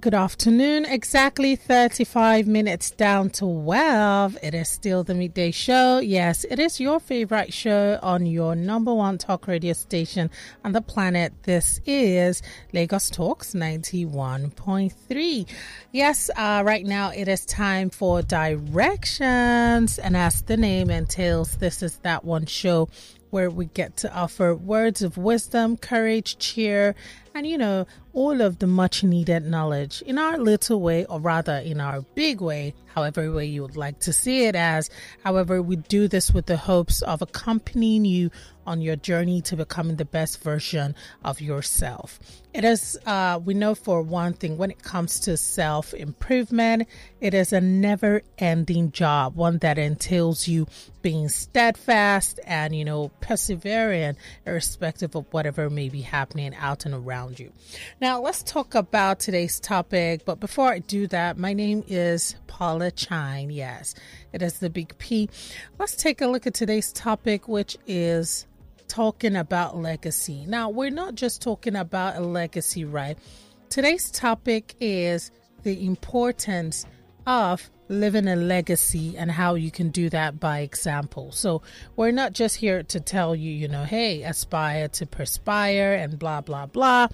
Good afternoon. Exactly 35 minutes down to 12. It is still the midday show. Yes, it is your favorite show on your number one talk radio station on the planet. This is Lagos Talks 91.3. Yes, uh, right now it is time for directions. And as the name entails, this is that one show where we get to offer words of wisdom, courage, cheer, and you know, all of the much needed knowledge in our little way, or rather in our big way, however way you would like to see it as. However, we do this with the hopes of accompanying you on your journey to becoming the best version of yourself. It is, uh, we know for one thing, when it comes to self improvement, it is a never ending job, one that entails you being steadfast and, you know, persevering, irrespective of whatever may be happening out and around you. Now, let's talk about today's topic. But before I do that, my name is Paula Chine. Yes, it is the big P. Let's take a look at today's topic, which is talking about legacy. Now, we're not just talking about a legacy, right? Today's topic is the importance of living a legacy and how you can do that by example. So, we're not just here to tell you, you know, hey, aspire to perspire and blah, blah, blah.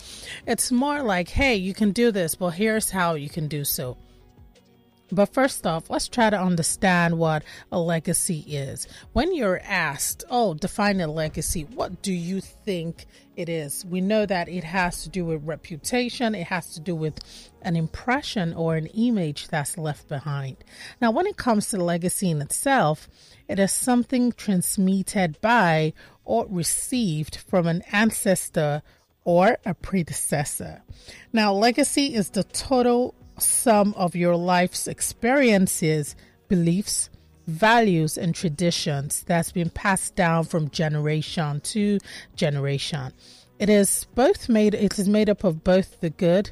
It's more like, hey, you can do this, but here's how you can do so. But first off, let's try to understand what a legacy is. When you're asked, oh, define a legacy, what do you think it is? We know that it has to do with reputation, it has to do with an impression or an image that's left behind. Now, when it comes to legacy in itself, it is something transmitted by or received from an ancestor or a predecessor. Now, legacy is the total some of your life's experiences, beliefs, values, and traditions that's been passed down from generation to generation. It is both made it is made up of both the good,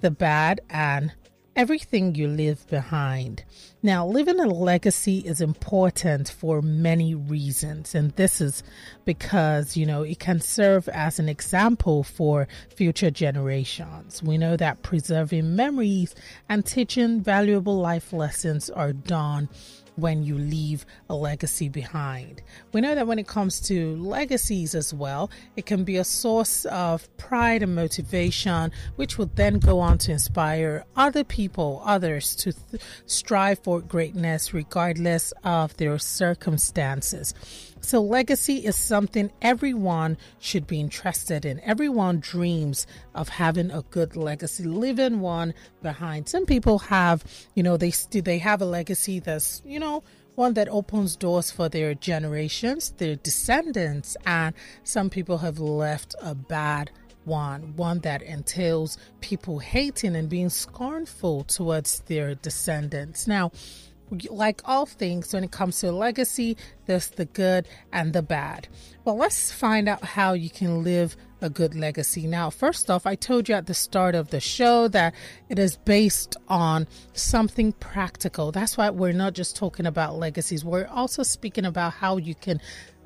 the bad, and everything you leave behind. Now, leaving a legacy is important for many reasons, and this is because, you know, it can serve as an example for future generations. We know that preserving memories and teaching valuable life lessons are done when you leave a legacy behind. We know that when it comes to legacies as well, it can be a source of pride and motivation, which will then go on to inspire other people, others to th- strive for greatness regardless of their circumstances. So, legacy is something everyone should be interested in. Everyone dreams of having a good legacy, leaving one behind. Some people have, you know, they they have a legacy that's, you know, one that opens doors for their generations, their descendants, and some people have left a bad one, one that entails people hating and being scornful towards their descendants. Now, like all things, when it comes to legacy, there's the good and the bad. Well, let's find out how you can live a good legacy. Now, first off, I told you at the start of the show that it is based on something practical. That's why we're not just talking about legacies, we're also speaking about how you can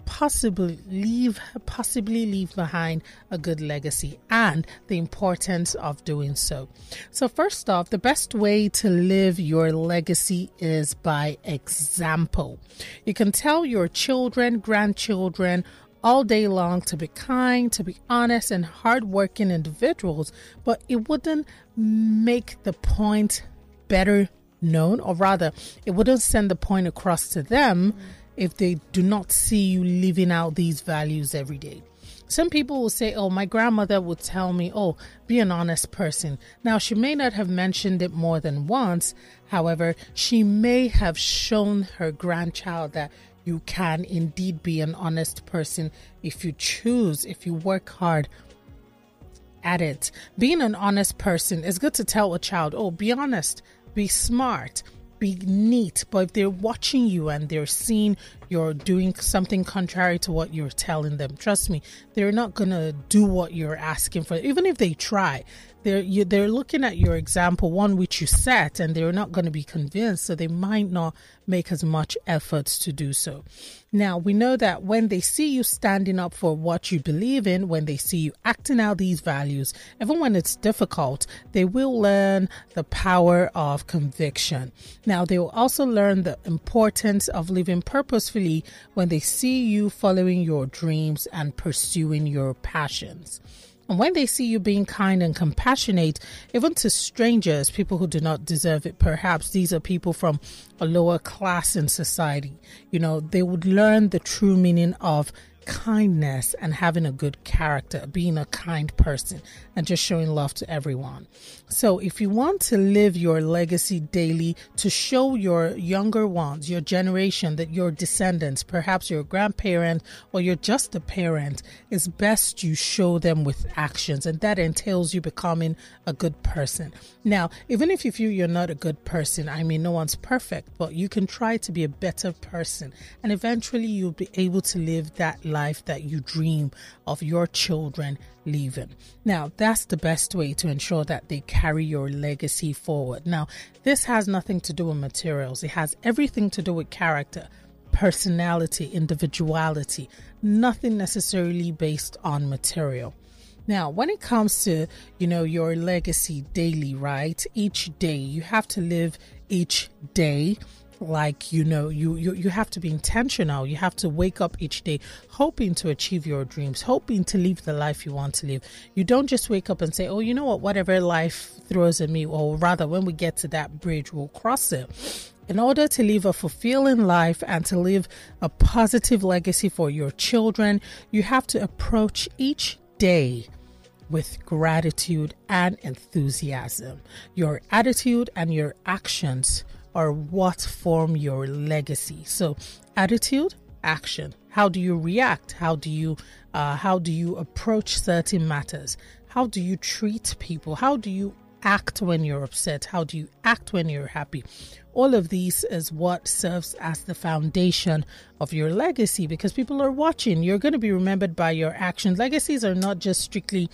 possibly leave possibly leave behind a good legacy and the importance of doing so. So first off, the best way to live your legacy is by example. You can tell your children, grandchildren, all day long to be kind, to be honest, and hardworking individuals, but it wouldn't make the point better known, or rather, it wouldn't send the point across to them. Mm-hmm if they do not see you living out these values every day. Some people will say, Oh, my grandmother would tell me, Oh, be an honest person. Now, she may not have mentioned it more than once. However, she may have shown her grandchild that you can indeed be an honest person if you choose, if you work hard at it. Being an honest person is good to tell a child, Oh, be honest, be smart be neat, but if they're watching you and they're seeing you're doing something contrary to what you're telling them. Trust me, they're not going to do what you're asking for. Even if they try, they're you, they're looking at your example, one which you set, and they're not going to be convinced, so they might not make as much efforts to do so. Now we know that when they see you standing up for what you believe in, when they see you acting out these values, even when it's difficult, they will learn the power of conviction. Now they will also learn the importance of living purposefully when they see you following your dreams and pursuing your passions. And when they see you being kind and compassionate, even to strangers, people who do not deserve it, perhaps these are people from a lower class in society, you know, they would learn the true meaning of kindness and having a good character, being a kind person, and just showing love to everyone. So, if you want to live your legacy daily to show your younger ones, your generation, that your descendants, perhaps your grandparent or you're just a parent, it's best you show them with actions, and that entails you becoming a good person. Now, even if you feel you're not a good person, I mean, no one's perfect, but you can try to be a better person, and eventually you'll be able to live that life that you dream of your children leaving. Now, that's the best way to ensure that they carry your legacy forward. Now, this has nothing to do with materials, it has everything to do with character. Personality, individuality, nothing necessarily based on material. Now, when it comes to, you know, your legacy daily, right? Each day, you have to live each day like you know you, you you have to be intentional. You have to wake up each day hoping to achieve your dreams hoping to live the life you want to live. You don't just wake up and say oh you know what? Whatever life throws at me or rather when we get to that bridge we'll cross it. In order to live a fulfilling life and to leave a positive legacy for your children, you have to approach each day with gratitude and enthusiasm. Your attitude and your actions are what form your legacy. So, attitude, action. How do you react? How do you uh, how do you approach certain matters? How do you treat people? How do you act when you're upset? How do you act when you're happy? All of these is what serves as the foundation of your legacy because people are watching. You're going to be remembered by your actions. Legacies are not just strictly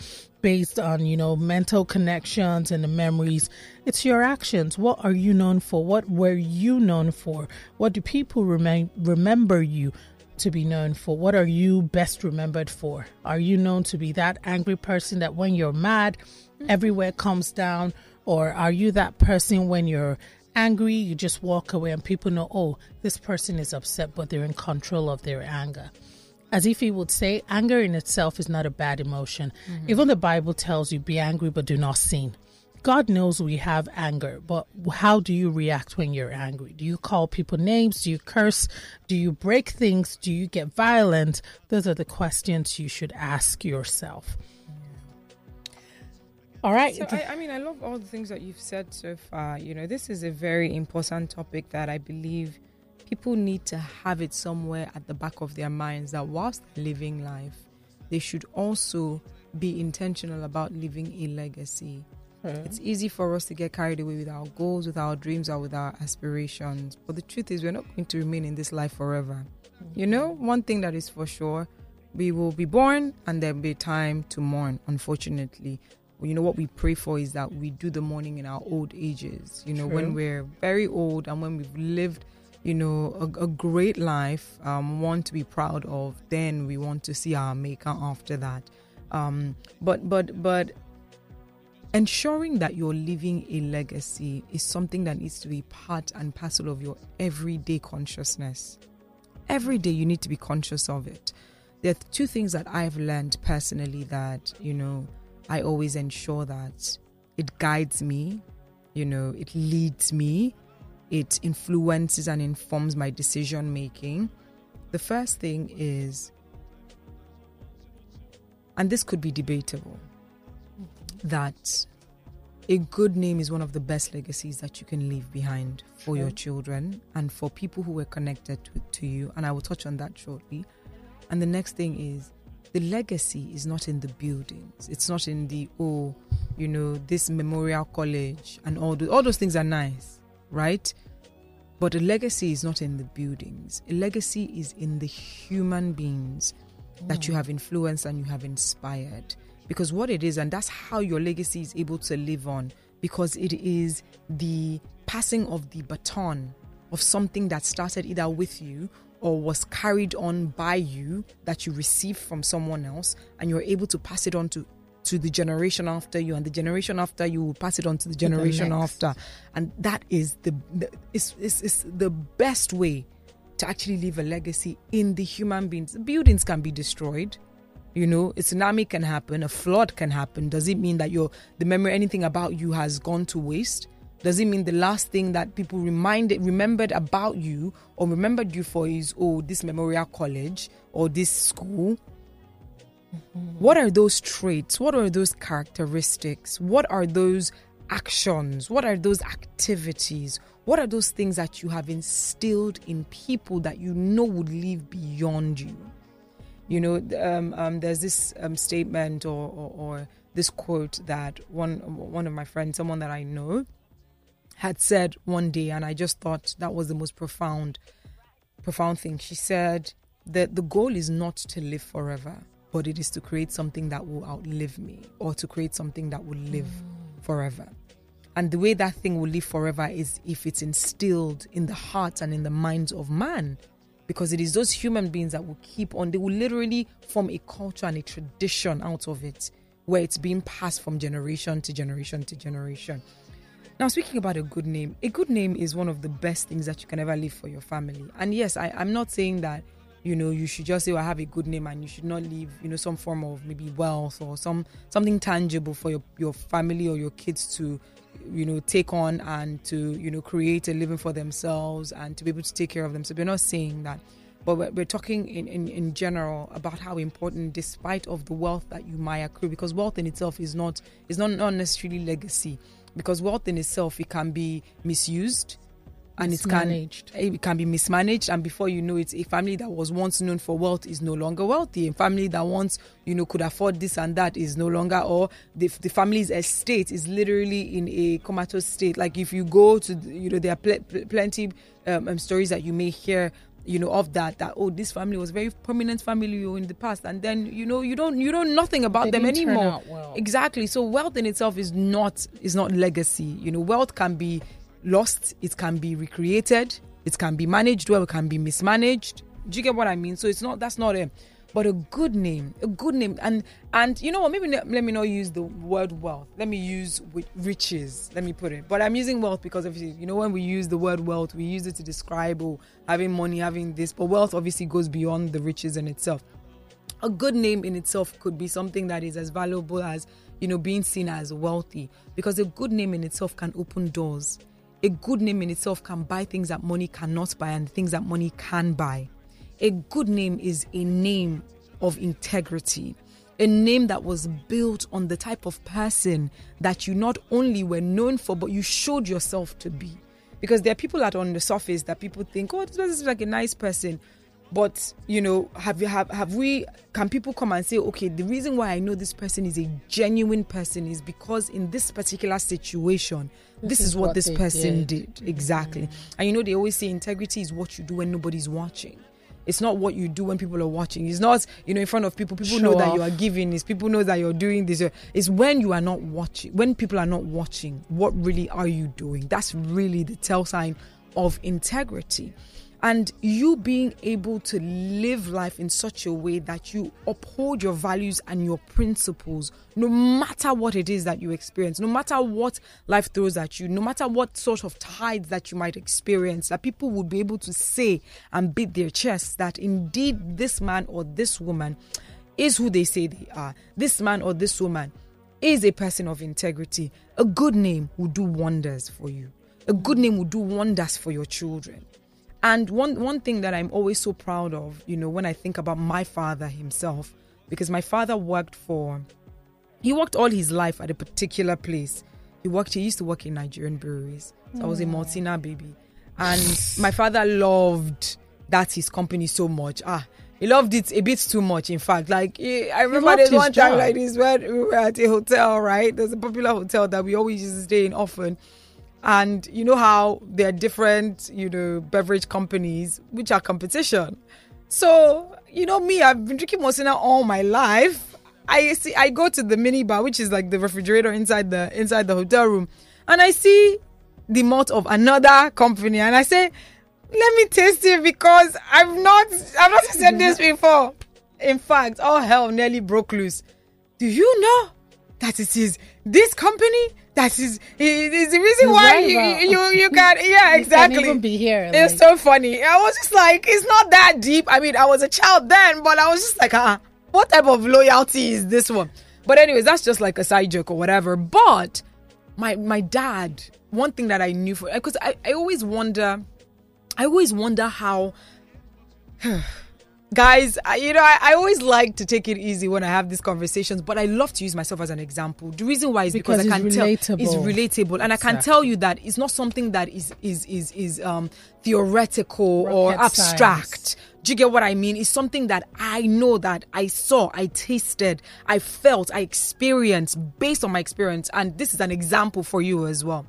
based on, you know, mental connections and the memories. It's your actions. What are you known for? What were you known for? What do people rem- remember you to be known for? What are you best remembered for? Are you known to be that angry person that when you're mad, mm-hmm. everywhere comes down? Or are you that person when you're angry, you just walk away and people know, oh, this person is upset, but they're in control of their anger? As if he would say, anger in itself is not a bad emotion. Mm-hmm. Even the Bible tells you, be angry, but do not sin. God knows we have anger, but how do you react when you're angry? Do you call people names? Do you curse? Do you break things? Do you get violent? Those are the questions you should ask yourself. All right. So I, I, mean, I love all the things that you've said so far. You know, this is a very important topic that I believe people need to have it somewhere at the back of their minds that whilst living life, they should also be intentional about leaving a legacy. Mm-hmm. It's easy for us to get carried away with our goals, with our dreams, or with our aspirations. But the truth is, we're not going to remain in this life forever. Mm-hmm. You know, one thing that is for sure we will be born and there'll be time to mourn, unfortunately. You know, what we pray for is that we do the mourning in our old ages, you know, True. when we're very old and when we've lived you know, a, a great life, um, one to be proud of. Then we want to see our maker after that. Um, but but but ensuring that you're leaving a legacy is something that needs to be part and parcel of your everyday consciousness. Every day you need to be conscious of it. There are two things that I've learned personally that, you know, I always ensure that it guides me, you know, it leads me, it influences and informs my decision making. The first thing is, and this could be debatable, that a good name is one of the best legacies that you can leave behind for your children and for people who were connected to, to you. And I will touch on that shortly. And the next thing is the legacy is not in the buildings. It's not in the oh, you know, this memorial college and all those, all those things are nice, right? But a legacy is not in the buildings. A legacy is in the human beings that you mm. have influenced and you have inspired. Because what it is, and that's how your legacy is able to live on, because it is the passing of the baton of something that started either with you or was carried on by you that you received from someone else and you're able to pass it on to to the generation after you and the generation after you will pass it on to the generation next. after. And that is the, the is, is, is the best way to actually leave a legacy in the human beings. Buildings can be destroyed you know a tsunami can happen a flood can happen. Does it mean that your the memory anything about you has gone to waste? Does it mean the last thing that people reminded remembered about you or remembered you for is oh this memorial college or this school what are those traits? What are those characteristics? What are those actions? What are those activities? What are those things that you have instilled in people that you know would live beyond you? You know um, um, there's this um, statement or, or, or this quote that one one of my friends someone that i know had said one day and i just thought that was the most profound profound thing. She said that the goal is not to live forever but it is to create something that will outlive me or to create something that will live forever and the way that thing will live forever is if it's instilled in the hearts and in the minds of man because it is those human beings that will keep on they will literally form a culture and a tradition out of it where it's being passed from generation to generation to generation now, speaking about a good name, a good name is one of the best things that you can ever leave for your family. And yes, I, I'm not saying that, you know, you should just say, well, I have a good name and you should not leave, you know, some form of maybe wealth or some something tangible for your, your family or your kids to, you know, take on and to, you know, create a living for themselves and to be able to take care of them. So we're not saying that. But we're, we're talking in, in, in general about how important, despite of the wealth that you might accrue, because wealth in itself is not is not, not necessarily legacy because wealth in itself it can be misused and it can it can be mismanaged. And before you know it a family that was once known for wealth is no longer wealthy. A family that once you know could afford this and that is no longer or the, the family's estate is literally in a comatose state. Like if you go to you know there are pl- pl- plenty um, um, stories that you may hear you know of that that oh this family was very prominent family in the past. And then you know you don't you know nothing about They them anymore. well. exactly. So wealth in itself is not is not legacy. You know wealth can be lost it can be recreated it can be managed well it can be mismanaged. Do you get what i mean? So it's not that's not a but a good name a good name and and you know what? Maybe let me not use the word wealth. Let me use riches let me put it. But i'm using wealth because obviously you know when we use the word wealth we use it to describe oh having money having this. But wealth obviously goes beyond the riches in itself. A good name in itself could be something that is as valuable as you know being seen as wealthy because a good name in itself can open doors a good name in itself can buy things that money cannot buy and things that money can buy. A good name is a name of integrity. A name that was built on the type of person that you not only were known for but you showed yourself to be. Because there are people that on the surface that people think oh this is like a nice person. But you know have you have have we can people come and say okay the reason why i know this person is a genuine person is because in this particular situation this, is, what, this person did. did, exactly. Mm. And you know they always say integrity is what you do when nobody's watching. It's not what you do when people are watching. It's not you know in front of people. People know Show that off. you are giving it's people know that you're doing this. It's when you are not watching when people are not watching what really are you doing? That's really the tell sign of integrity and you being able to live life in such a way that you uphold your values and your principles no matter what it is that you experience no matter what life throws at you no matter what sort of tides that you might experience that people would be able to say and beat their chests that indeed this man or this woman is who they say they are. This man or this woman is a person of integrity. A good name will do wonders for you. A good name will do wonders for your children and one one thing that I'm always so proud of, you know, when I think about my father himself, because my father worked for he worked all his life at a particular place. He worked he used to work in Nigerian breweries. So I was a Maltina baby. And my father loved that his company so much. Ah, he loved it a bit too much, in fact. Like eh, I remember there's one time like this when we were at a hotel, right? There's a popular hotel that we always used to stay in often And you know how there are different, you know, beverage companies which are competition. So, you know me, I've been drinking Maltina all my life. I see I go to the mini bar, which is like the refrigerator inside the inside the hotel room, and I see the malt of another company and I say, let me taste it because I've not I've not tasted this before. In fact, all hell nearly broke loose. Do you know that it is this company that is is the reason why you, you you can yeah exactly even be here. It's so funny. I was just like, it's not that deep. I mean, I was a child then, but I was just like, uh, what type of loyalty is this one? But anyways, that's just like a side joke or whatever. But my my dad, one thing that I knew for because I, I always wonder, I always wonder how guys I, you know I, I always like to take it easy when i have these conversations but i love to use myself as an example the reason why is because, Because i can tell it's relatable and i can tell you that it's not something that is is is is um theoretical or abstract science. do you get what I mean? It's something that I know that I saw, I tasted, I felt, I experienced based on my experience. And this is an example for you as well.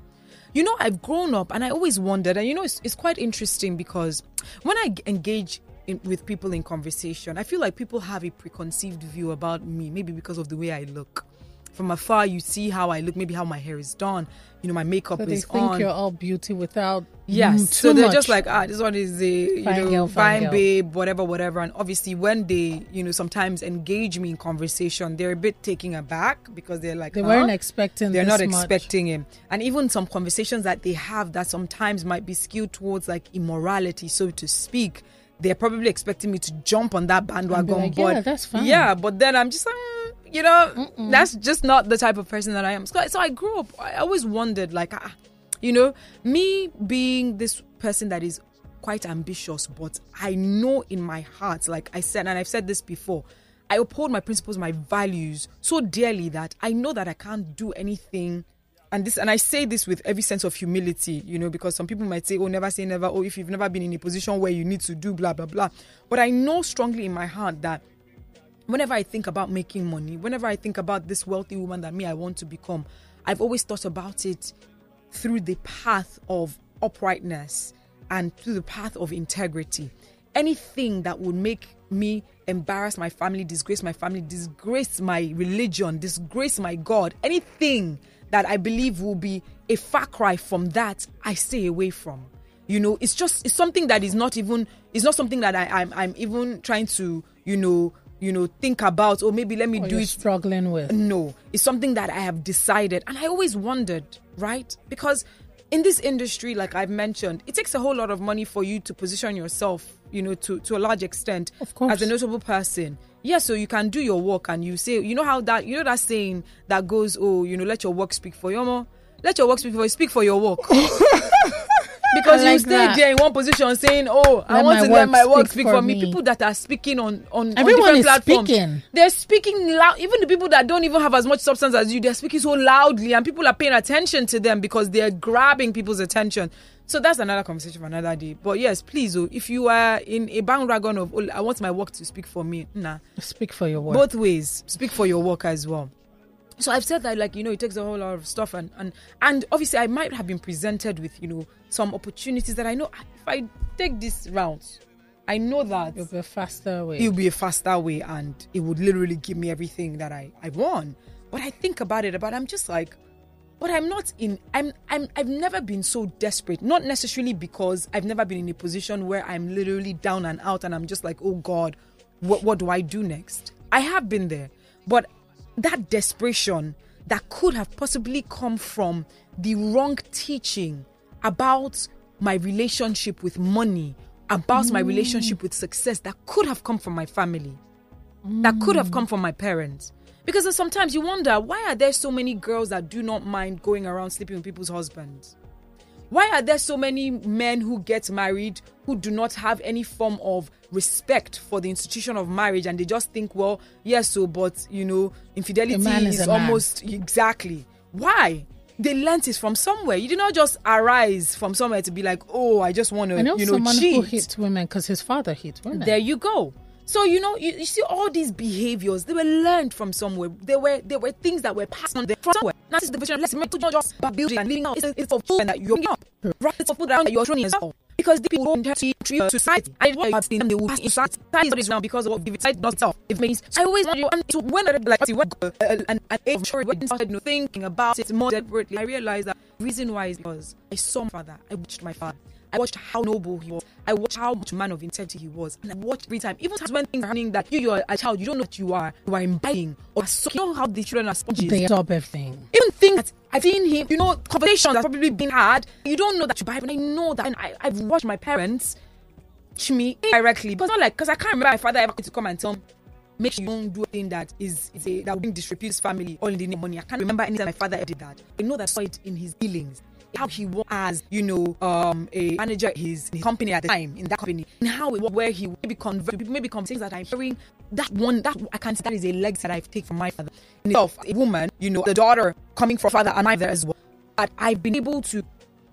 You know, I've grown up and I always wondered, and you know, it's, it's quite interesting because when I engage in, with people in conversation, I feel like people have a preconceived view about me, maybe because of the way I look. From afar, you see how I look, maybe how my hair is done, you know, my makeup So they think you're all beauty without Yes. mm, so they're much. just like, ah, this one is a you Fine know girl, fine fine babe, whatever, whatever. And obviously, when they you know sometimes engage me in conversation, they're a bit taken aback because they're like, they huh? weren't expecting. They're not much. expecting him. And even some conversations that they have that sometimes might be skewed towards like immorality, so to speak. They're probably expecting me to jump on that bandwagon. like, but "Yeah, that's fine." Yeah, but then I'm just like, mm, you know, that's just not the type of person that I am. So, so I grew up. I always wondered, like, ah, you know, me being this person that is quite ambitious, but I know in my heart, like I said, and I've said this before, I uphold my principles, my values so dearly that I know that I can't do anything. And this, and I say this with every sense of humility, you know, because some people might say, "Oh, never say never." Oh, if you've never been in a position where you need to do blah blah blah. But I know strongly in my heart that whenever I think about making money, whenever I think about this wealthy woman that me I want to become, I've always thought about it through the path of uprightness and through the path of integrity. Anything that would make me embarrass my family, disgrace my family, disgrace my religion, disgrace my God, anything that I believe will be a far cry from that, I stay away from. You know, it's just it's something that is not even it's not something that I, I'm I'm even trying to, you know, you know, think about, or maybe let me Or do it struggling with. no, it's something that I have decided. And I always wondered, right? Because in this industry, like I've mentioned, it takes a whole lot of money for you to position yourself, you know, to, to a large extent Of course. as a notable person. Yeah, so you can do your work and you say, you know how that, you know that saying that goes, oh, you know, let your work speak for you. Omo, Let your work speak for you. Speak for your work. because I you stay that. there in one position saying, "Oh, I want to let my work speak speak for me. me. People that are speaking on on, on Everyone different is platforms, speaking. they're speaking loud. Even the people that don't even have as much substance as you, they're speaking so loudly, and people are paying attention to them because they're grabbing people's attention. So that's another conversation for another day. But yes, please, oh, if you are in a bandwagon of, oh, I want my work to speak for me, nah, Speak for your work. both ways speak for your work as well so i've said that like you know it takes a whole lot of stuff and and and obviously i might have been presented with you know some opportunities that i know if i take this route i know that It'll be a faster way. it'll be a faster way and it would literally give me everything that i i want. But i think about it about i'm just like but i'm not in i'm i'm i've never been so desperate. Not necessarily because i've never been in a position where i'm literally down and out and i'm just like oh god what what do i do next? I have been there but that desperation that could have possibly come from the wrong teaching about my relationship with money about my mm. relationship with success that could have come from my family that could have come from my parents. Because sometimes you wonder why are there so many girls that do not mind going around sleeping with people's husbands? Why are there so many men who get married who do not have any form of respect for the institution of marriage and they just think, well, yes, so, but you know, infidelity is is a man. almost exactly. Why? They learnt it from somewhere. You did not just arise from somewhere to be like, oh, I just want to, you know, someone cheat. who hits women because his father hit women. There you go. So you know, you, you see all these behaviors. They were learned from somewhere. They were they were things that were passed on from somewhere. Now, this is the vision. Let's make not just about building and living out. It's, it's for children that you're up. Right? It's for food that you're as well. Because the people don't with society. And what you have seen them, they will pass society. Society now because of what the society not itself. It means, I always want you, and so when I like, when, uh, an, an age maturity, when I started know, thinking about it more deliberately, I realized that reason why is because I saw my father, I watched my father. I watched how noble he was. I watched how much man of integrity he was. And I watched every time, even times when things are happening that you, you're a child, you don't know what you are. You are imbibing or so, you know how the children are sponges. They absorb everything. Even things that I've seen him, you know, conversations that's probably been had. You don't know that you buy, but I know that. And I, I've watched my parents teach me directly. Because not like, because I can't remember my father ever to come and tell me, make sure you don't do a thing that is, is a, that will bring disrepute his family all in the name of money. I can't remember any time my father ever did that. I know that I saw it in his dealings how he was as you know um a manager his, his company at the time in that company and how it was where he maybe convert maybe conversations that I'm hearing that one that I can't say that is a leg that I've taken from my father in itself a woman you know the daughter coming from father and I there as well but I've been able to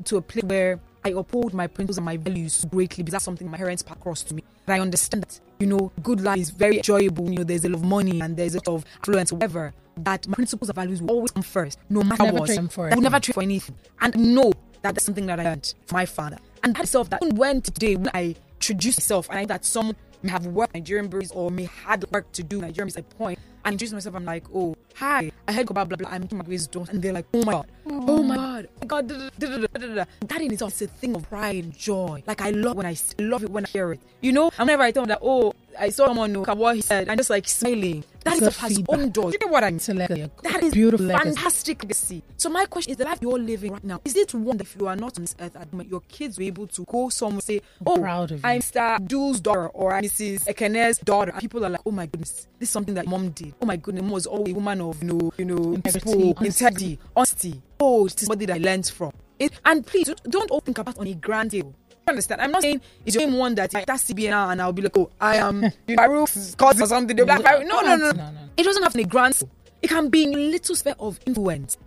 to a place where I uphold my principles and my values greatly because that's something my parents passed across to me. And I understand that, you know, good life is very enjoyable. You know, there's a lot of money and there's a lot of influence, whatever. That my principles and values will always come first, no matter Never what. trade them for I will never trade for anything. And know that that's something that I learned from my father. And that itself, that even when today, when I introduce myself, and I know that some may have worked Nigerian breweries or may had work to do Nigerian breweries, I point and introduce myself. I'm like, oh, hi, I heard blah blah. blah. I'm Kim McGrady's daughter, and they're like, oh my god, oh my god, oh my god. da, da, da. That in itself is a thing of pride and joy. Like I love when I love it when I hear it. You know, and whenever I tell them that, oh, I saw someone know what he said, I'm just like smiling. That Good itself has feedback. own doors. You know what I mean? Legacy, That is beautiful fantastic legacy. So my question is: the life you're living right now is it one that if you are not on this earth at the moment, your kids will be able to go somewhere and say, "Oh, proud of. I'm Star Abdul's daughter or I'm Mrs. Ekene's daughter," and people are like, "Oh my goodness, this is something that mom did. Oh my goodness, mom was always a woman of you know, you know, Integrity, integrity, honesty. Oh, this is somebody that I learned from." It, and please don't, don't all think about on a grand scale. Understand? I'm not saying it's your name one that like, that's CBN and I'll be like, oh, I am Farouk's cousin or something. They'll be like, No, no, no, No. It doesn't have to be grand. It can be in a little sphere of influence.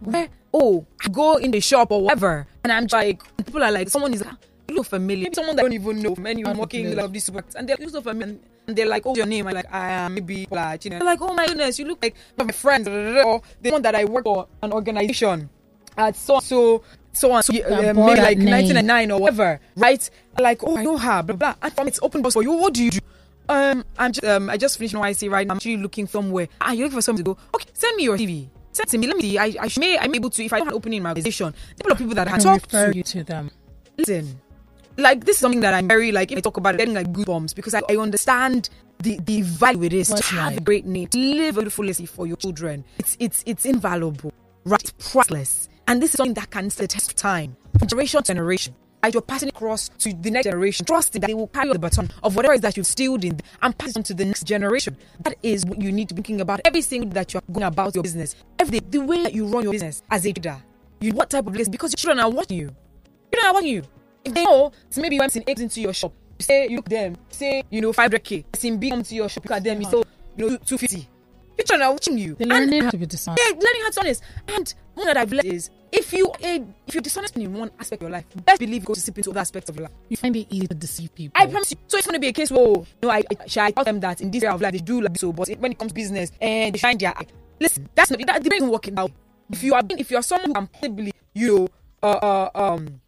Where, oh, I go in the shop or whatever, and I'm like, people are like, someone is like, "Ah, you look familiar. Maybe someone that I don't even know from anyone working in like, this supermarket, and they're like, look familiar. And they're like, oh, your name? I'm like, I am maybe like, you know, like, oh my goodness, you look like one of my friends, or the one that I work for an organization at so so so on, so uh, maybe like name. 1999 or whatever, right? Like, oh, I know her, blah blah. And from it's open box for you. What do you do? Um, I'm just um, I just finished NYSC right now. I'm actually looking somewhere. Ah, you're looking for something to go. Okay, send me your CV. Send it to me. Let me see. I, I may I'm able to if I don't have an opening in my organization. The couple of people that I talk refer to. you to them. Listen, like this is something that I'm very like if I talk about it, getting like goosebumps because I, I understand the the value it is What's to have a great name, to live a beautiful legacy for your children. It's it's it's invaluable, right? It's priceless, and this is something that can stand the test of time, from generation to generation. As you're passing it across to the next generation, trusting that they will carry the baton of whatever it is that you've stilled in and pass it on to the next generation. That is what you need to be thinking about everything that you're going about your business. Every day, the way that you run your business as a leader, you what type of business? because your children are watching you. You know, I want you. If they know, so maybe when some eggs into your shop, you say you look at them, say you know 500k. As B come to your shop, look at them, you say you know 250. Your children are watching you. They're And- learning how to be dishonest. yeah, learning how to be honest. And one that I've learned is if you eh, if you're dishonest in one aspect of your life, best believe you go to seep into other aspects of your life. You find it easy to deceive people. I promise you. So it's going to be a case where, oh, no, I, I, shall I tell them that in this area of life they do like so, but when it comes to business, and they shine their eye. Listen, that's not that. They don't work it out. If you are if you are someone who can possibly, you know, uh, uh, um,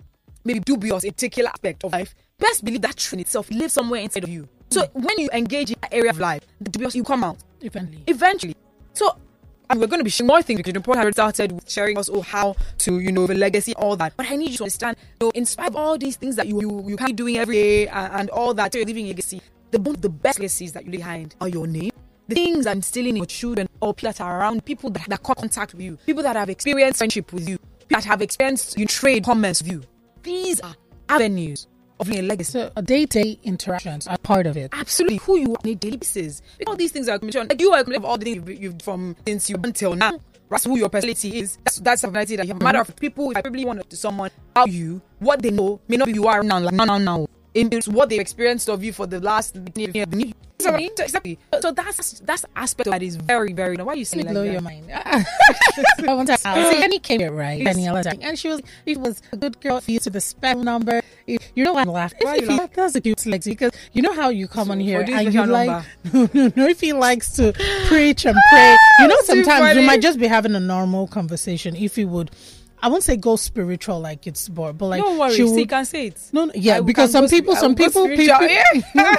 maybe dubious a particular aspect of life, best believe that truth in itself lives somewhere inside of you. So when you engage in that area of life, the dubious you come out Eventually. eventually. So we're going to be sharing more things because the has started with sharing us oh how to you know the legacy all that. But I need you to understand, you know, in spite of all these things that you you, you can be doing every day and, and all that, you're leaving legacy. The one the best legacies that you leave behind are your name. The things I'm instilling in your children or people that are around, people that, that contact with you, people that have experienced friendship with you, people that have experienced you trade comments with you. These are avenues of a legacy. So a day-to-day interactions are part of it. absolutely who you are on a daily basis. All these things are commission. Like you are of all the things you've, you've from since you until now. That's who your personality is. That's that's the personality that you have. Matter of people, if I probably want to someone how you, what they know may not be who you are now, like now, now, now. It's what they've experienced of you for the last. So, exactly. So that's that's aspect that is very, very. Why are you saying like blow that? your mind. I want to see, Annie came here, right? And she was, she was a good girl. If you to the spec number, if You know I'm laughing? Why If you he- laugh? that's a cute legs because you know how you come on here you and you like no no no if he likes to preach and pray. You know sometimes we might just be having a normal conversation if he would. I won't say go spiritual like it's bored, but like Don't worry, she see, would- you can say it. no, no, yeah, I because some people, some people, people, Yeah.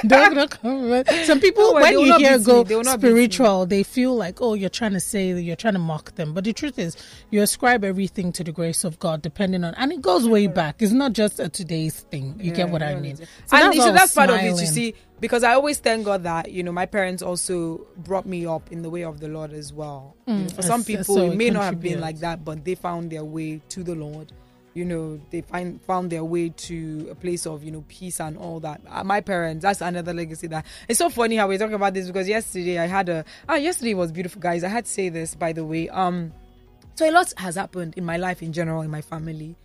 Don't- don't come with- some people, Don't when you hear go me, they will not beat me. spiritual, they feel like, oh, you're trying to say that you're trying to mock them. But the truth is, you ascribe everything to the grace of God, depending on, and it goes way back. It's not just a today's thing. You get what I mean? So and why you I see, was that's part of it. You see, because I always thank God that you know my parents also brought me up in the way of the Lord as well. You know, for as- some people, so it it may not have been like that, but they found their way to the Lord. You know, they find found their way to a place of you know peace and all that. Uh, my parents, that's another legacy. That it's so funny how we're talking about this because yesterday I had a ah yesterday was beautiful, guys. I had to say this by the way. Um, so a lot has happened in my life in general, in my family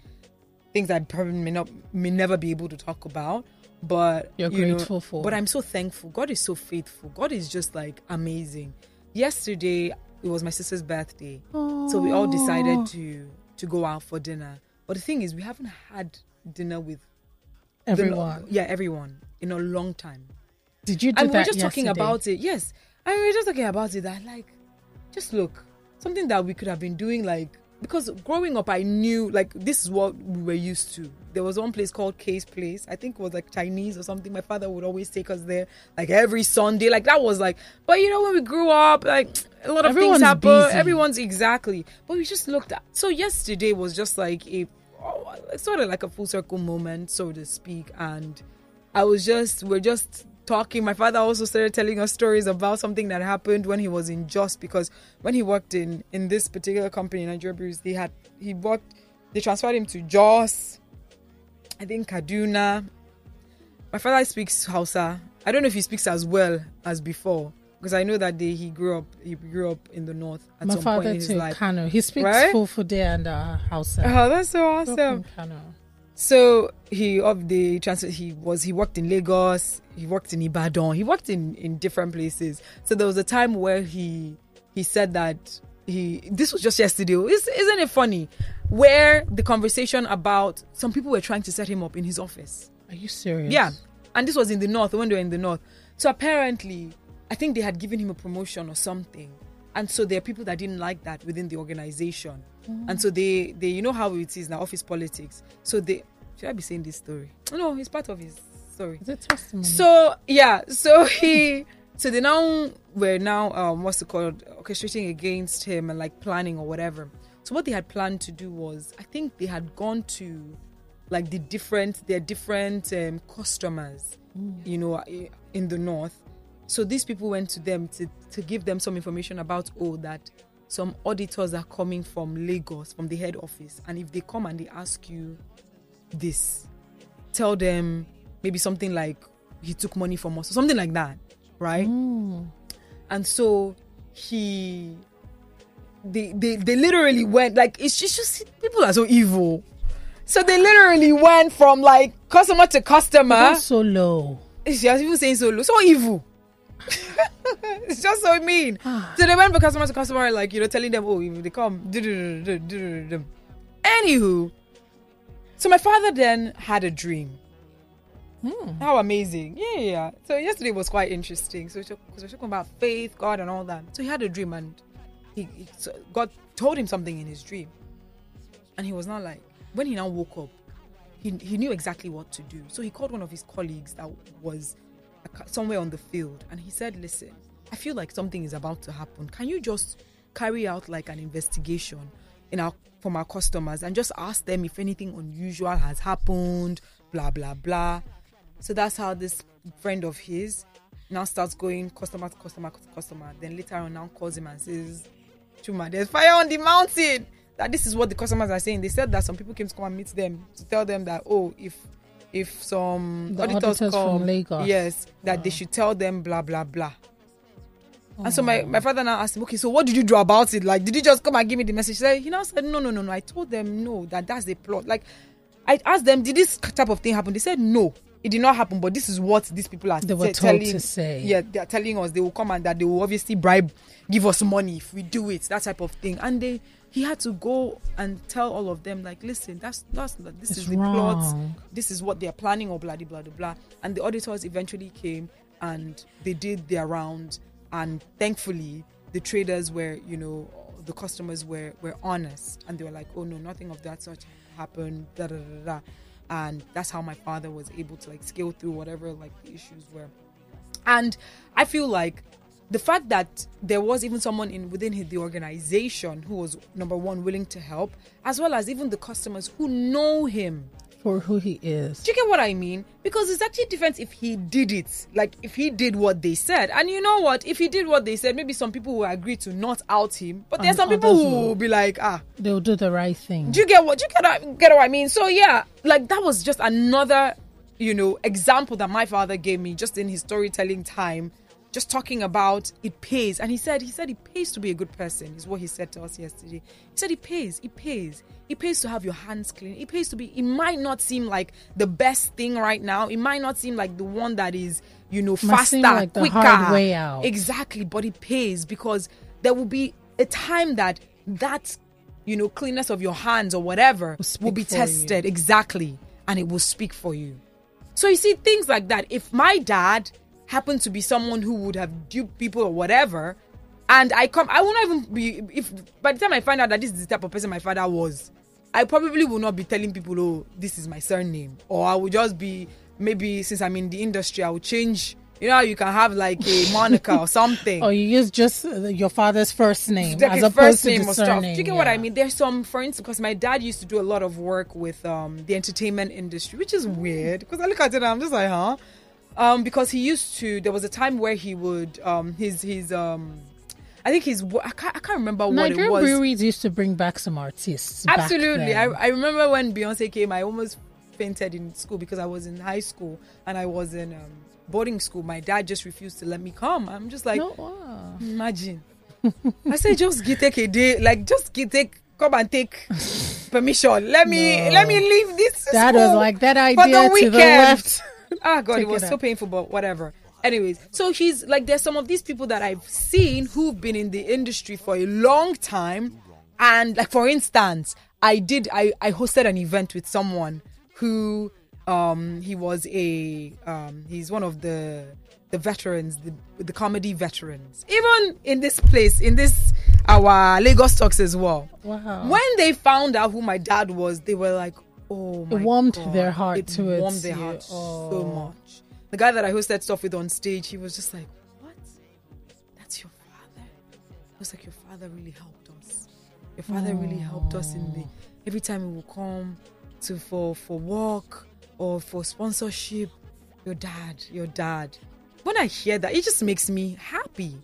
things I probably may not may never be able to talk about. But You're you know, grateful for. But I'm so thankful. God is so faithful. God is just like amazing. Yesterday it was my sister's birthday, so we all decided to to go out for dinner. But the thing is, we haven't had dinner with the- everyone. yeah, everyone in a long time. Did you do And we were just talking about it. Yes, and we were just talking about it. That like, just look, something that we could have been doing. Like, because growing up, I knew like this is what we were used to. There was one place called Case Place. I think it was like Chinese or something. My father would always take us there, like every Sunday. Like that was like. But you know, when we grew up, like a lot of Everyone's things happen. busy. Everyone's exactly. But we just looked at. So yesterday was just like a oh, sort of like a full circle moment, so to speak, and. I was just we're just talking. My father also started telling us stories about something that happened when he was in Just because when he worked in in this particular company, Nigeria Brews, they had he worked they transferred him to Jos, I think Kaduna. My father speaks Hausa. I don't know if he speaks as well as before because I know that day he grew up he grew up in the north at My some point father in his too, life. Kano. He speaks Right? full day and uh, Hausa. Oh, that's so awesome. Kano. So he of the transfer he was he worked in Lagos, he worked in Ibadan, he worked in in different places. So there was a time where he he said that he this was just yesterday. Is, isn't it funny? Where the conversation about some people were trying to set him up in his office. Are you serious? Yeah, and this was in the north when they were in the north. So apparently, I think they had given him a promotion or something, and so there are people that didn't like that within the organization, mm. and so they they you know how it is now office politics. So they should I be saying this story? No, it's part of his story. Is it testimony? So yeah, so he so they now were now um what's it called orchestrating against him and like planning or whatever. So what they had planned to do was I think they had gone to like the different their different um, customers, you know, in the north. So these people went to them to to give them some information about oh that some auditors are coming from Lagos from the head office and if they come and they ask you this tell them maybe something like he took money from us or something like that right mm. and so he they, they they literally went like it's just, just people are so evil so they literally went from like customer to customer That's so low. it's just even saying so low, so evil. it's just so mean. Ah. so they went from customer to customer, like you know, telling them, oh, if they come. Anywho, so my father then had a dream. Hmm. How amazing! Yeah, yeah, yeah. So yesterday was quite interesting. So because we're talking about faith, God, and all that. So he had a dream, and he, he so God told him something in his dream, and he was not like when he now woke up, he, he knew exactly what to do. So he called one of his colleagues that was somewhere on the field and he said, Listen, I feel like something is about to happen. Can you just carry out like an investigation in our from our customers and just ask them if anything unusual has happened, blah blah blah. So that's how this friend of his now starts going customer to customer to customer. Then later on now calls him and says, Chuma, there's fire on the mountain. That this is what the customers are saying. They said that some people came to come and meet them to tell them that oh, if if some The auditors, auditors come, from Lagos. yes, that they should tell them blah blah blah. And so my, my father now asked him, okay, so what did you do about it? Like, did you just come and give me the message? He said, he now said, no, no, no, no. I told them no, that that's the plot. Like, I asked them, did this type of thing happen? They said no. it did not happen, but this is what these people are They were te- told telling. to say. Yeah, they are telling us they will come and that they will obviously bribe, give us money if we do it, that type of thing. And they, he had to go and tell all of them like, listen, that's that's not, this It's is the plot. This is what they are planning, or blah blah blah blah blah. And the auditors eventually came and they did their round, and thankfully the traders were, you know, the customers were were honest, and they were like, oh no, nothing of that sort happened. Da da da da. And that's how my father was able to like scale through whatever like the issues were. And I feel like the fact that there was even someone in within the organization who was number one willing to help, as well as even the customers who know him. For who he is. Do you get what I mean? Because it's actually different if he did it, like if he did what they said. And you know what? If he did what they said, maybe some people will agree to not out him, but there's And some people who will. will be like, ah, They'll do the right thing. do you get what do you get what, get what I mean? So yeah, like that was just another, you know, example that my father gave me just in his storytelling time, just talking about it pays. And he said he said it pays to be a good person, is what he said to us yesterday. He said it pays, it pays. It pays to have your hands clean. It pays to be it might not seem like the best thing right now. It might not seem like the one that is, you know, faster, like quicker. way out. Exactly, but it pays because there will be a time that that you know cleanness of your hands or whatever will, speak be for you. tested exactly, and it will speak for you. So you see things like that. If my dad happened to be someone who would have duped people or whatever, and I come, I will not even be. If by the time I find out that this is the type of person my father was, I probably will not be telling people, "Oh, this is my surname," or I will just be maybe since I'm in the industry, I will change. You know, how you can have like a moniker or something. Or you use just uh, your father's first name like as opposed first to name the or stuff. surname. Do you get what I mean? There's some, for instance, because my dad used to do a lot of work with um, the entertainment industry, which is weird. Because I look at it, and I'm just like, huh? Um, because he used to. There was a time where he would um, his his um, I think his I can't, I can't remember what it was. breweries used to bring back some artists. Absolutely. I. I remember when Beyonce came, I almost fainted in school because I was in high school and I was in um, boarding school. My dad just refused to let me come. I'm just like, No, wow. imagine. I said, just get, take a day, like just get, take, come and take permission. Let me, No. let me leave this. That was like that idea the to the left. Ah, God, Take it was it so painful, but whatever. Anyways, so he's like, there's some of these people that I've seen who've been in the industry for a long time. And like, for instance, I did, I, I hosted an event with someone who, um, he was a, um, he's one of the, the veterans, the, the comedy veterans, even in this place, in this, our Lagos talks as well. Wow. When they found out who my dad was, they were like, "Oh my!" warmed God. their heart to It warmed their you. heart so Oh. much. The guy that I hosted stuff with on stage, he was just like, "What? That's your father?" I was like, "Your father really helped us. Your father really helped us in the oh. every time we will come to for for work or for sponsorship. Your dad, your dad." When I hear that, it just makes me happy.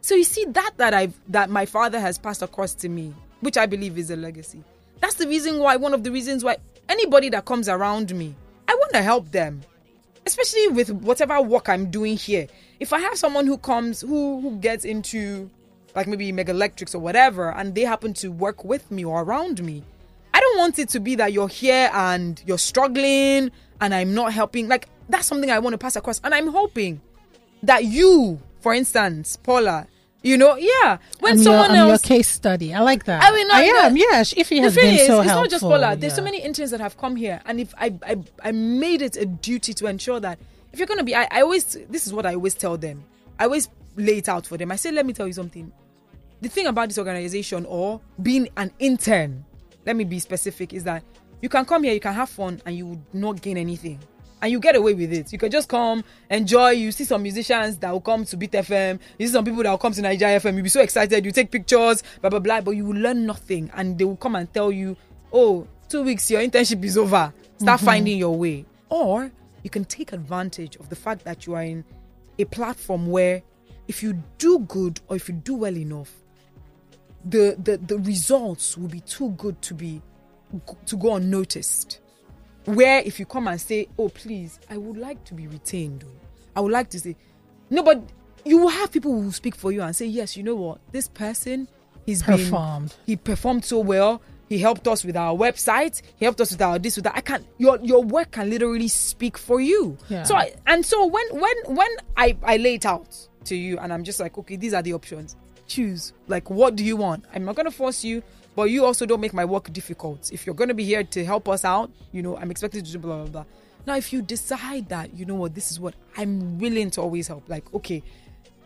So you see that that I that my father has passed across to me, which I believe is a legacy. That's the reason why one of the reasons why anybody that comes around me, I want to help them. Especially with whatever work I'm doing here. If I have someone who comes who who gets into like maybe mega electrics or whatever and they happen to work with me or around me, I don't want it to be that you're here and you're struggling and I'm not helping. Like that's something I want to pass across and I'm hoping that you, for instance, Paula, you know, yeah, when I'm, your, someone your else. case study. I like that. I mean, not I am. Yes, if he the has thing been is, so it's helpful. not just Paula. There's so many interns that have come here, and if I, I, I made it a duty to ensure that if you're gonna be, I, I always, this is what I always tell them. I always lay it out for them. I say, let me tell you something. The thing about this organization or being an intern, let me be specific, is that you can come here, you can have fun, and you would not gain anything. And you get away with it. You can just come, enjoy. You see some musicians that will come to Beat FM. You see some people that will come to Nigeria FM. You'll be so excited. You take pictures, blah, blah, blah. But you will learn nothing. And they will come and tell you, oh, two weeks, your internship is over. Start mm-hmm. finding your way. Or you can take advantage of the fact that you are in a platform where if you do good or if you do well enough, the the, the results will be too good to be to go unnoticed. Where if you come and say, "Oh, please, I would like to be retained," I would like to say, no, but you will have people who will speak for you and say, "Yes, you know what, this person, he's been- Performed. he performed so well. He helped us with our website. He helped us with our this with that. I can't. your your work can literally speak for you. Yeah. So I, and so when when when I I lay it out to you and I'm just like, okay, these are the options. Choose. Like, what do you want? I'm not gonna force you, but you also don't make my work difficult. If you're gonna be here to help us out, you know, I'm expected to do blah blah blah. Now, if you decide that you know what, this is what I'm willing to always help. Like, okay,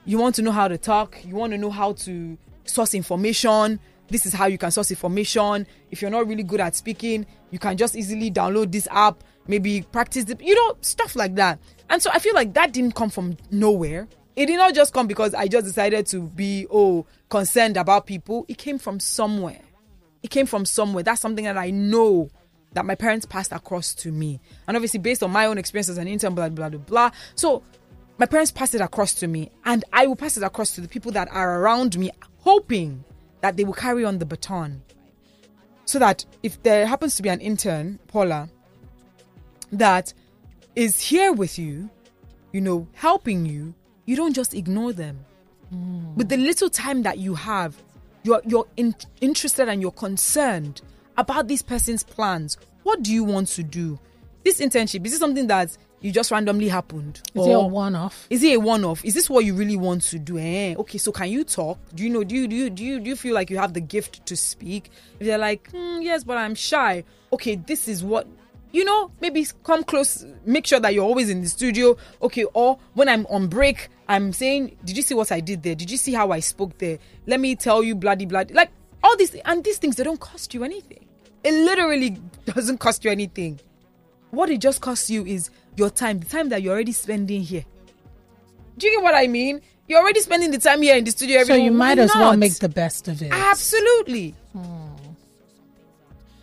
you want to know how to talk, you want to know how to source information. This is how you can source information. If you're not really good at speaking, you can just easily download this app, maybe practice the, you know, stuff like that. And so I feel like that didn't come from nowhere. It did not just come because I just decided to be, oh, concerned about people. It came from somewhere. It came from somewhere. That's something that I know that my parents passed across to me. And obviously, based on my own experience as an intern, blah, blah, blah, blah. So my parents passed it across to me, and I will pass it across to the people that are around me, hoping that they will carry on the baton. So that if there happens to be an intern, Paula, that is here with you, you know, helping you, you don't just ignore them. Hmm. With the little time that you have, you're you're in, interested and you're concerned about this person's plans. What do you want to do? This internship is it something that you just randomly happened? Is it a one off? is it a one-off? Is this what you really want to do? Eh? Okay, so can you talk? Do you know? Do you do you do you do you feel like you have the gift to speak? If they're like, "Hmm, yes, but I'm shy. Okay, this is what you know. Maybe come close. Make sure that you're always in the studio. Okay, or when I'm on break, I'm saying, did you see what I did there? Did you see how I spoke there? Let me tell you, bloody bloody. Like all these and these things, they don't cost you anything. It literally doesn't cost you anything. What it just costs you is your time, the time that you're already spending here. Do you get what I mean? You're already spending the time here in the studio. Every So you might as well make the best of it. absolutely. Hmm.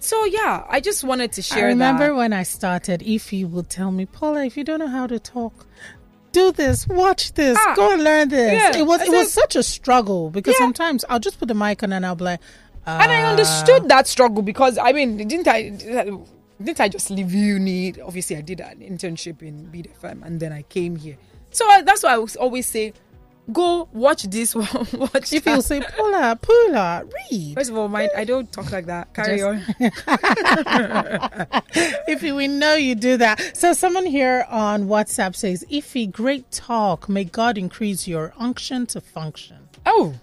So yeah, I just wanted to share I remember that. when I started, Ify would tell me, Paula, if you don't know how to talk, do this, watch this, Ah, go and learn this. yeah, it was it was such a struggle because Yeah. sometimes I'll just put the mic on and I'll be like, uh, and I understood that struggle because I mean, didn't I? Didn't I just leave uni? Obviously, I did an internship in Beat FM, and then I came here. So that's why I was always say, go watch this, one. watch If you say, Paula, Paula, read. First of all, my, I don't talk like that. Carry Just- on. If we know you do that. So someone here on WhatsApp says, Ify, great talk. May God increase your unction to function. Oh,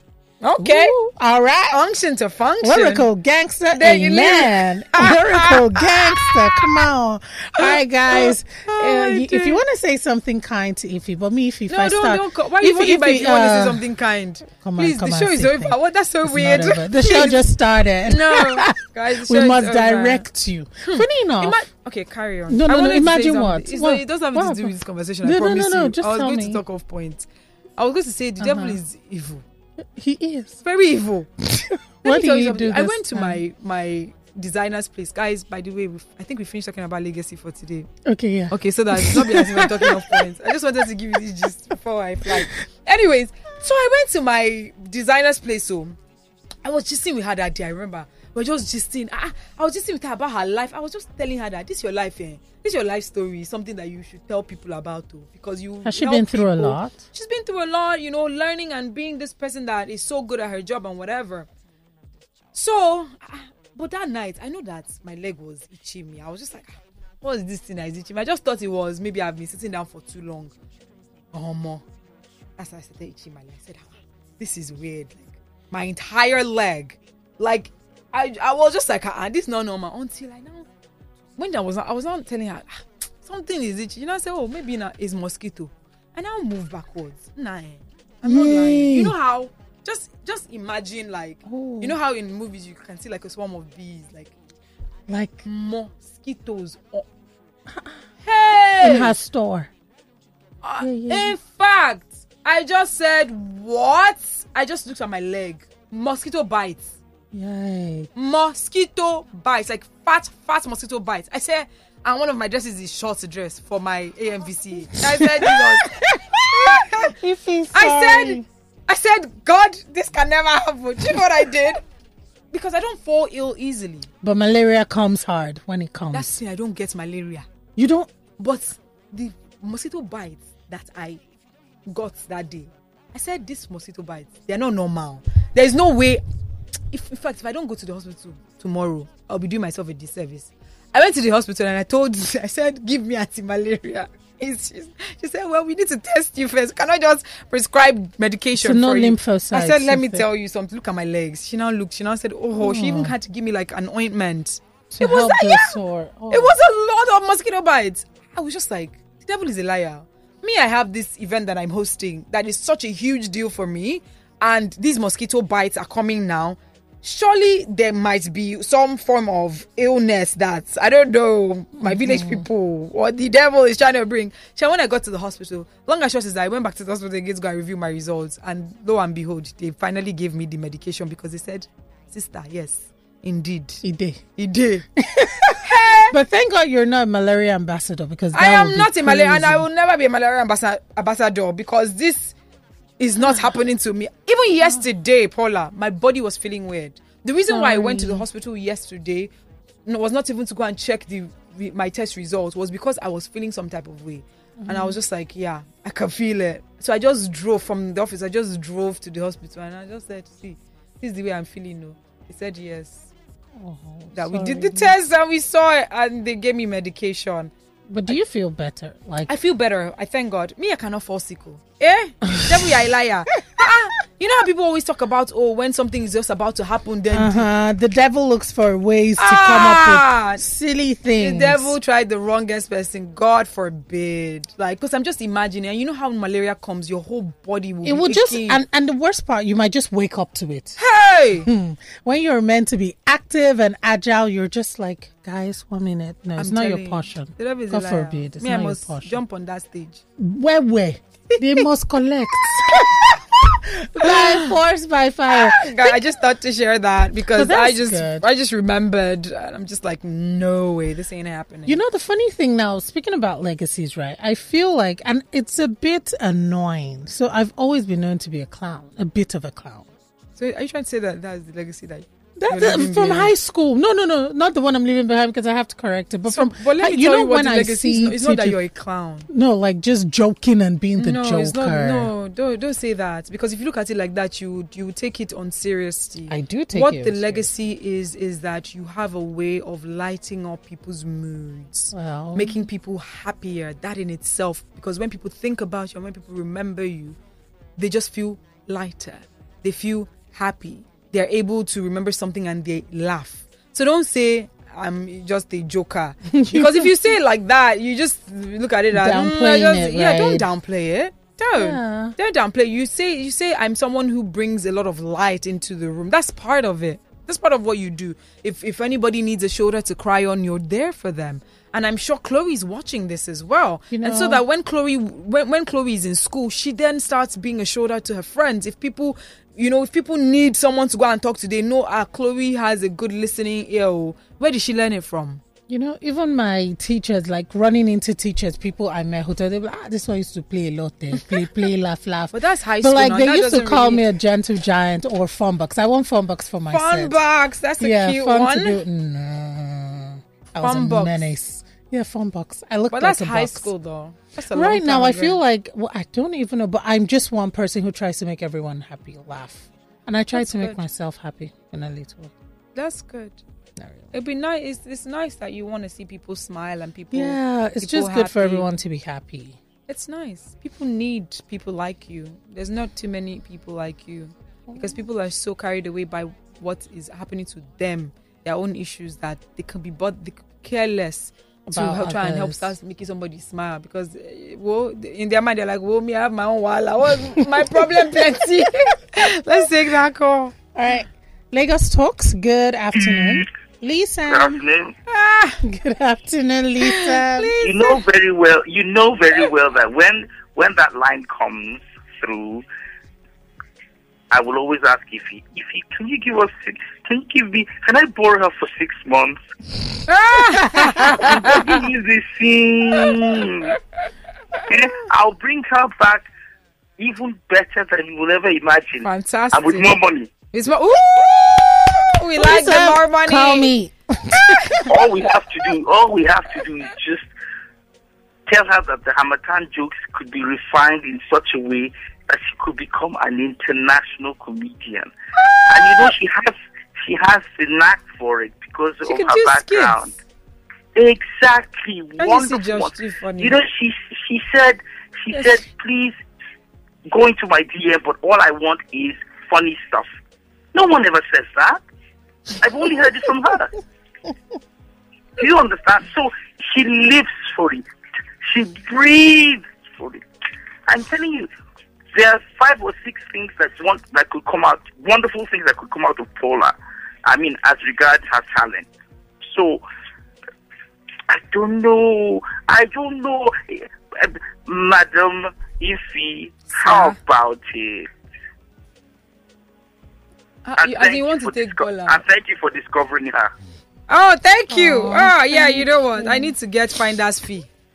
okay. Ooh, all right. Unction to function. Lyrical gangster, There you amen. Lyrical gangster, come on. All right, guys. Oh, Uh, my y- if you want to say something kind to Ify, but me, Ify, if No, I don't, start, don't. co- Why are you by Ify, if you want to uh, say something kind? Come on, Please, come the on, show is over. What? That's so It's weird. The show just started. No, guys, the we must direct you. Funny enough. Ima- okay, carry on. No, I no, no, to imagine what? What? it doesn't have What to do with this conversation. No, I no, no, promise no, you. I was going to talk off point. I was going to say the devil Uh-huh. is evil, he is. very evil. What do you do I went to time? my my designer's place, guys. By the way, I think we finished talking about legacy for today. Okay, yeah. Okay, so that it's not be as if I'm talking off points. I just wanted to give you this gist before I fly. Anyways, so I went to my designer's place. So I was gisting with her that day. I remember we were just gisting. Ah, I was gisting with her about her life. I was just telling her that this is your life, eh? This your life story. Something that you should tell people about, too, because you Has she been through a lot? She's been through a lot, you know, learning and being this person that is so good at her job and whatever. So, ah, but that night, I know that my leg was itching me. I was just like, ah, what is this thing that is itching me? I just thought it was maybe I've been sitting down for too long. Oh, more. Why I started itching my leg. I said, ah, this is weird. Like, my entire leg. Like, I, I was just like, ah, this is not normal. Until I now, when I was, I was not telling her, ah, something is it. You know, I said, oh, maybe na- it's mosquito. And I'll move backwards. Nah, eh, I'm not lying. You know how? Just, just imagine like, Oh. you know how in movies you can see like a swarm of bees, like Like mosquitoes. Oh. Hey! in her store. Uh, Yeah, yeah, In fact, I just said, What? I just looked at my leg. Mosquito bites. Yay. Mosquito bites. Like fat, fat mosquito bites. I said, and one of my dresses is short dress for my AMVCA. I said, Jesus. I said. I said, God, this can never happen. Do you know what I did? Because I don't fall ill easily. But malaria comes hard when it comes. That's thing, I don't get malaria. you don't. But the mosquito bites that I got that day, I said these mosquito bites, they're not normal. There's no way if in fact if I don't go to the hospital tomorrow, I'll be doing myself a disservice. I went to the hospital and I told I said, give me anti-malaria. Just, she said, well, we need to test you first. Can I just prescribe medication So no for you? lymphocytes, I said, let me tell you something. Look at my legs. She now looked. She now said, oh, she oh. even had to give me like an ointment. to it was help that, the yeah. sore. Oh. It was a lot of mosquito bites. I was just like, the devil is a liar. Me, I have this event that I'm hosting that is such a huge deal for me, and these mosquito bites are coming now. Surely there might be some form of illness that I don't know my village hmm. people or the devil is trying to bring. So when I got to the hospital, long and short is that I went back to the hospital again to go and review my results, and lo and behold, they finally gave me the medication because they said, "Sister, yes, indeed, He did. it did." But thank God you're not a malaria ambassador because I am not a malaria, and I will never be a malaria ambassa- ambassador because this is not ah. happening to me. Even yesterday, Paula, my body was feeling weird. The reason why I went to the hospital yesterday was not even to go and check the my test results was because I was feeling some type of way, and I was mm-hmm. just like, yeah, I can feel it. So I just drove from the office. I just drove to the hospital, and I just said, see, this is the way I'm feeling. No, he said yes. Oh, That we did the test and we saw it, and they gave me medication. But do you feel better? Like I feel better. I thank God. Me, I cannot fall sick. Oh. Eh? Devil, you are a liar. Ah, you know how people always talk about, oh, when something is just about to happen, then uh-huh. the devil looks for ways to Ah, come up with silly things. the devil tried the wrongest person. God forbid. Like, because I'm just imagining, you know how malaria comes, your whole body will it be will just and, and the worst part, you might just wake up to it. hey! When you're meant to be active and agile, you're just like, guys, one minute. No, it's I'm not your you, portion. The devil is a God liar. forbid. It's Me, not I your must portion. jump on that stage. Where where? They must collect. by force, by fire. Guy, I just thought to share that because But I just good. I just remembered and I'm just like, no way, this ain't happening. You know, the funny thing now, speaking about legacies, right? I feel like, and it's a bit annoying. So I've always been known to be a clown, a bit of a clown. so are you trying to say that that's the legacy that That's from high school. No, no, no, not the one I'm leaving behind because I have to correct it. But So, from, but let me you tell know, you when I legacy see It's not that you're a clown. no, like just joking and being the no, joker. it's not. No, don't don't say that because if you look at it like that, you you take it on seriously. I do take what the legacy is is that you have a way of lighting up people's moods. Well, making people happier that in itself because when people think about you and when people remember you they just feel lighter they feel happy they're able to remember something and they laugh. So don't say i'm just a joker. Because if you say it like that you just look at it as "Mm, just-" it, yeah don't downplay it. Don't. Yeah. don't downplay you say you say i'm someone who brings a lot of light into the room. That's part of it. That's part of what you do. If if anybody needs a shoulder to cry on you're there for them. And i'm sure chloe's watching this as well. You and so that when chloe when, when chloe is in school she then starts being a shoulder to her friends. If people you know if people need someone to go and talk to they know ah chloe has a good listening ear oh. where did she learn it from You know, even my teachers, like running into teachers, people I met who told them, ah, this one used to play a lot there, play, play, laugh, laugh. but that's high school. But like now. they That used to call really- me a gentle giant or fun bucks. I want fun bucks for my fun box that's a yeah, cute fun one to do. No, I was Fun a box. menace. Yeah, fun box. I look but like that's high box. school though Right now, time I feel like well, I don't even know, but I'm just one person who tries to make everyone happy, laugh, and I try That's to make myself happy in a little. that's good really. It'd be nice. It's, it's nice that you want to see people smile and people. Yeah, it's people just good for everyone to be happy. It's nice. People need people like you. There's not too many people like you because people are so carried away by what is happening to them, their own issues that they can be but they care less to About help, try and help others. start making somebody smile because eh, well in their mind they're like well me I have my own wala what my problem plenty let's take that call All right, Lagos talks. Good afternoon, Lisa. Good afternoon. ah Good afternoon, Lisa. You know very well. You know very well that when when that line comes through, I will always ask if he if he can you give us six, can you give me can I borrow her for six months? Give me this scene. Eh, I'll bring her back even better than you will ever imagine, fantastic and with more money. it's more ooh we like the Lisa, more money Call me. all we have to do, all we have to do is just tell her that the Harmattan jokes could be refined in such a way that she could become an international comedian. And you know, she has she has the knack for it because She of her background. skits. Exactly. See Wonderful. You know, she she said she Yes. said, please go into my DM, but all I want is funny stuff. No one ever says that. I've only heard it from her. Do you understand? So she lives for it. She breathes for it. I'm telling you, there are five or six things that want that could come out, wonderful things that could come out of Paula. I mean, as regards her talent. So I don't know. I don't know, Eh, Madam Ify. How about it? Uh, And you, as you want to take disco- Bola. And thank you for discovering her. Oh, thank you. Oh, Oh, yeah, you know what? I need to get finder's fee.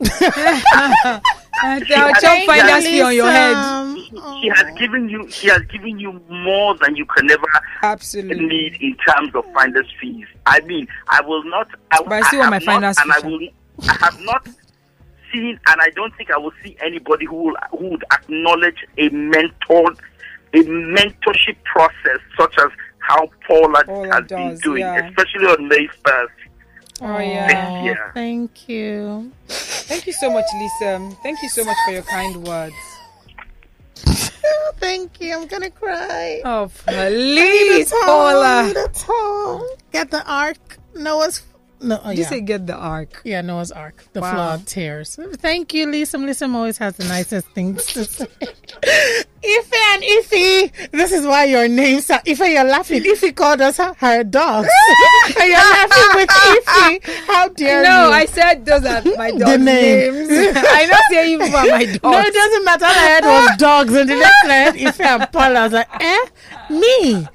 I'll chop Thank finder's on your head. Um, She has given you. She has given you more than you can ever Absolutely. need in terms of finder's fees. I mean, I will not. I, But I still want have my not, finder's and I will. I have not seen, and I don't think I will see anybody who will, who would acknowledge a mentor, a mentorship process such as how Paula, Paula has been doing, yeah. especially on May first. Oh, yeah. Yeah. Thank you. Thank you so much, Lisa. Thank you so much for your kind words. oh, Thank you. I'm gonna cry. Oh, please, Paula. The towel. Get the ark. Noah's. No, oh, Did you yeah. say get the Ark? Yeah, Noah's Ark, the Wow. flood tears. Thank you, Lisa. Lisa always has the nicest things to say. Ife and Ife, this is why your names are Ife. You're laughing. Ife called us her, her dogs, and you're laughing with Ife. How dare No, you? No, I said those are my dog's name. names. I don't say you are my dogs. No, it doesn't matter. All I heard was dogs, and the next I heard Ife and Paul. I was like, eh, me.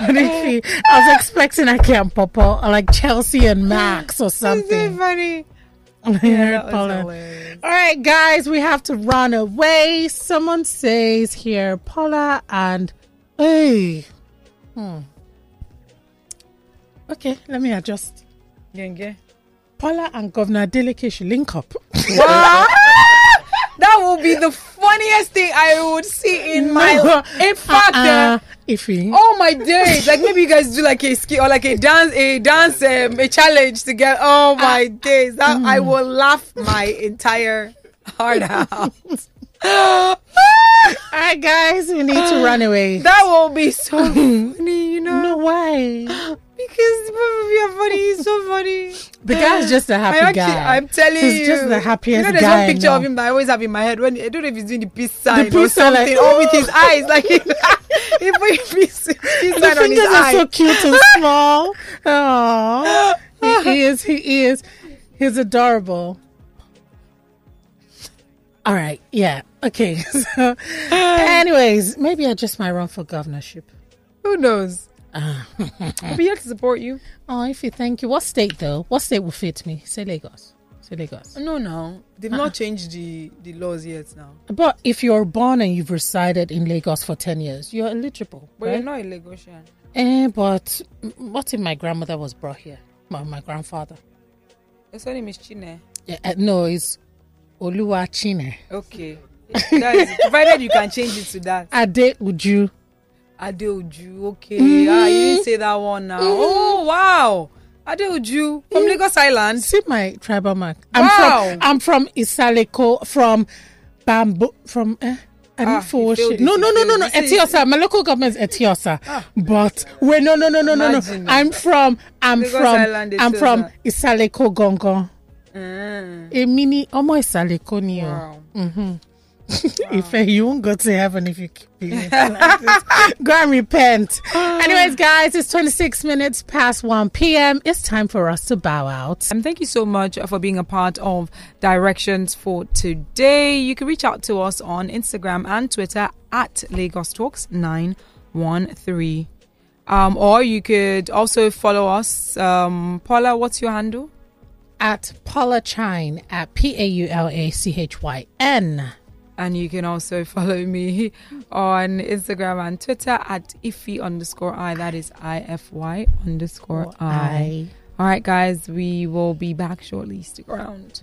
But I was expecting Ake and Papa, or like Chelsea and Max or something. funny. I heard that was Paula. All right, guys, we have to run away. Someone says here, Paula and hey, hmm. Okay, let me adjust. Genge. Paula and Governor Adeleke should link up. Wow. that will be the funniest thing I would see in my. life. In fact, uh, uh, Ify. oh my days! Like maybe you guys do like a ski or like a dance, a dance, um, a challenge together. Oh my days! That I will laugh my entire heart out. All right, guys, we need to run away. That will be so funny, you know. No way. Because both of you are funny. He's so funny. The guy's just a happy actually, guy. I'm telling He's you. He's just the happiest You know, there's guy one picture of him that I always have in my head. When I don't know if he's doing the peace sign or peace sign, something, like, or with his eyes, like he, he put his peace, peace sign on his fingers are so cute and small. Oh, he is. He is. He's adorable. All right. Yeah. Okay. So, anyways, maybe I just might run for governorship. Who knows? Ah. I'll be here to support you. Oh, if you thank you. What state though? What state will fit me? Say Lagos. Say Lagos. No, no, they've not changed the the laws yet now. But if you're born and you've resided in Lagos for ten years, you're eligible. But right? you're not a Lagosian. Eh, but what if my grandmother was brought here? My, my grandfather. Your surname is Chine. Yeah, uh, no, it's Oluwachine. Okay. Guys, provided you can change it to that. Adeoju. Adeoju, okay. Mm-hmm. Ah, you didn't say that one now. Oh, wow. Adeoju from Lagos Island. See my tribal mark. I'm Wow. from I'm from Isaleko from Bamboo from eh I Ah, for shit. No, no, no, no, no. it. You see- Etiosa. My local government is Etiosa. But wait, no, no, no, no, no, no. I'm from I'm Lagos from Island, I'm from Isaleko Gongon. Mm, Èmi ni ọmọ Isaleko ni o. wow. If you won't go to heaven if you keep being like this. Go and repent. Anyways, guys, it's 26 minutes past 1 p.m. It's time for us to bow out. And thank you so much for being a part of Directions for today. You can reach out to us on Instagram and Twitter at Lagos Talks 913. Um, or you could also follow us. Um, Paula, what's your handle? At Paula Chine at P A U L A C H Y N. And you can also follow me on Instagram and Twitter at ify underscore i. That is I F Y underscore I. All right, guys, we will be back shortly. Stick around.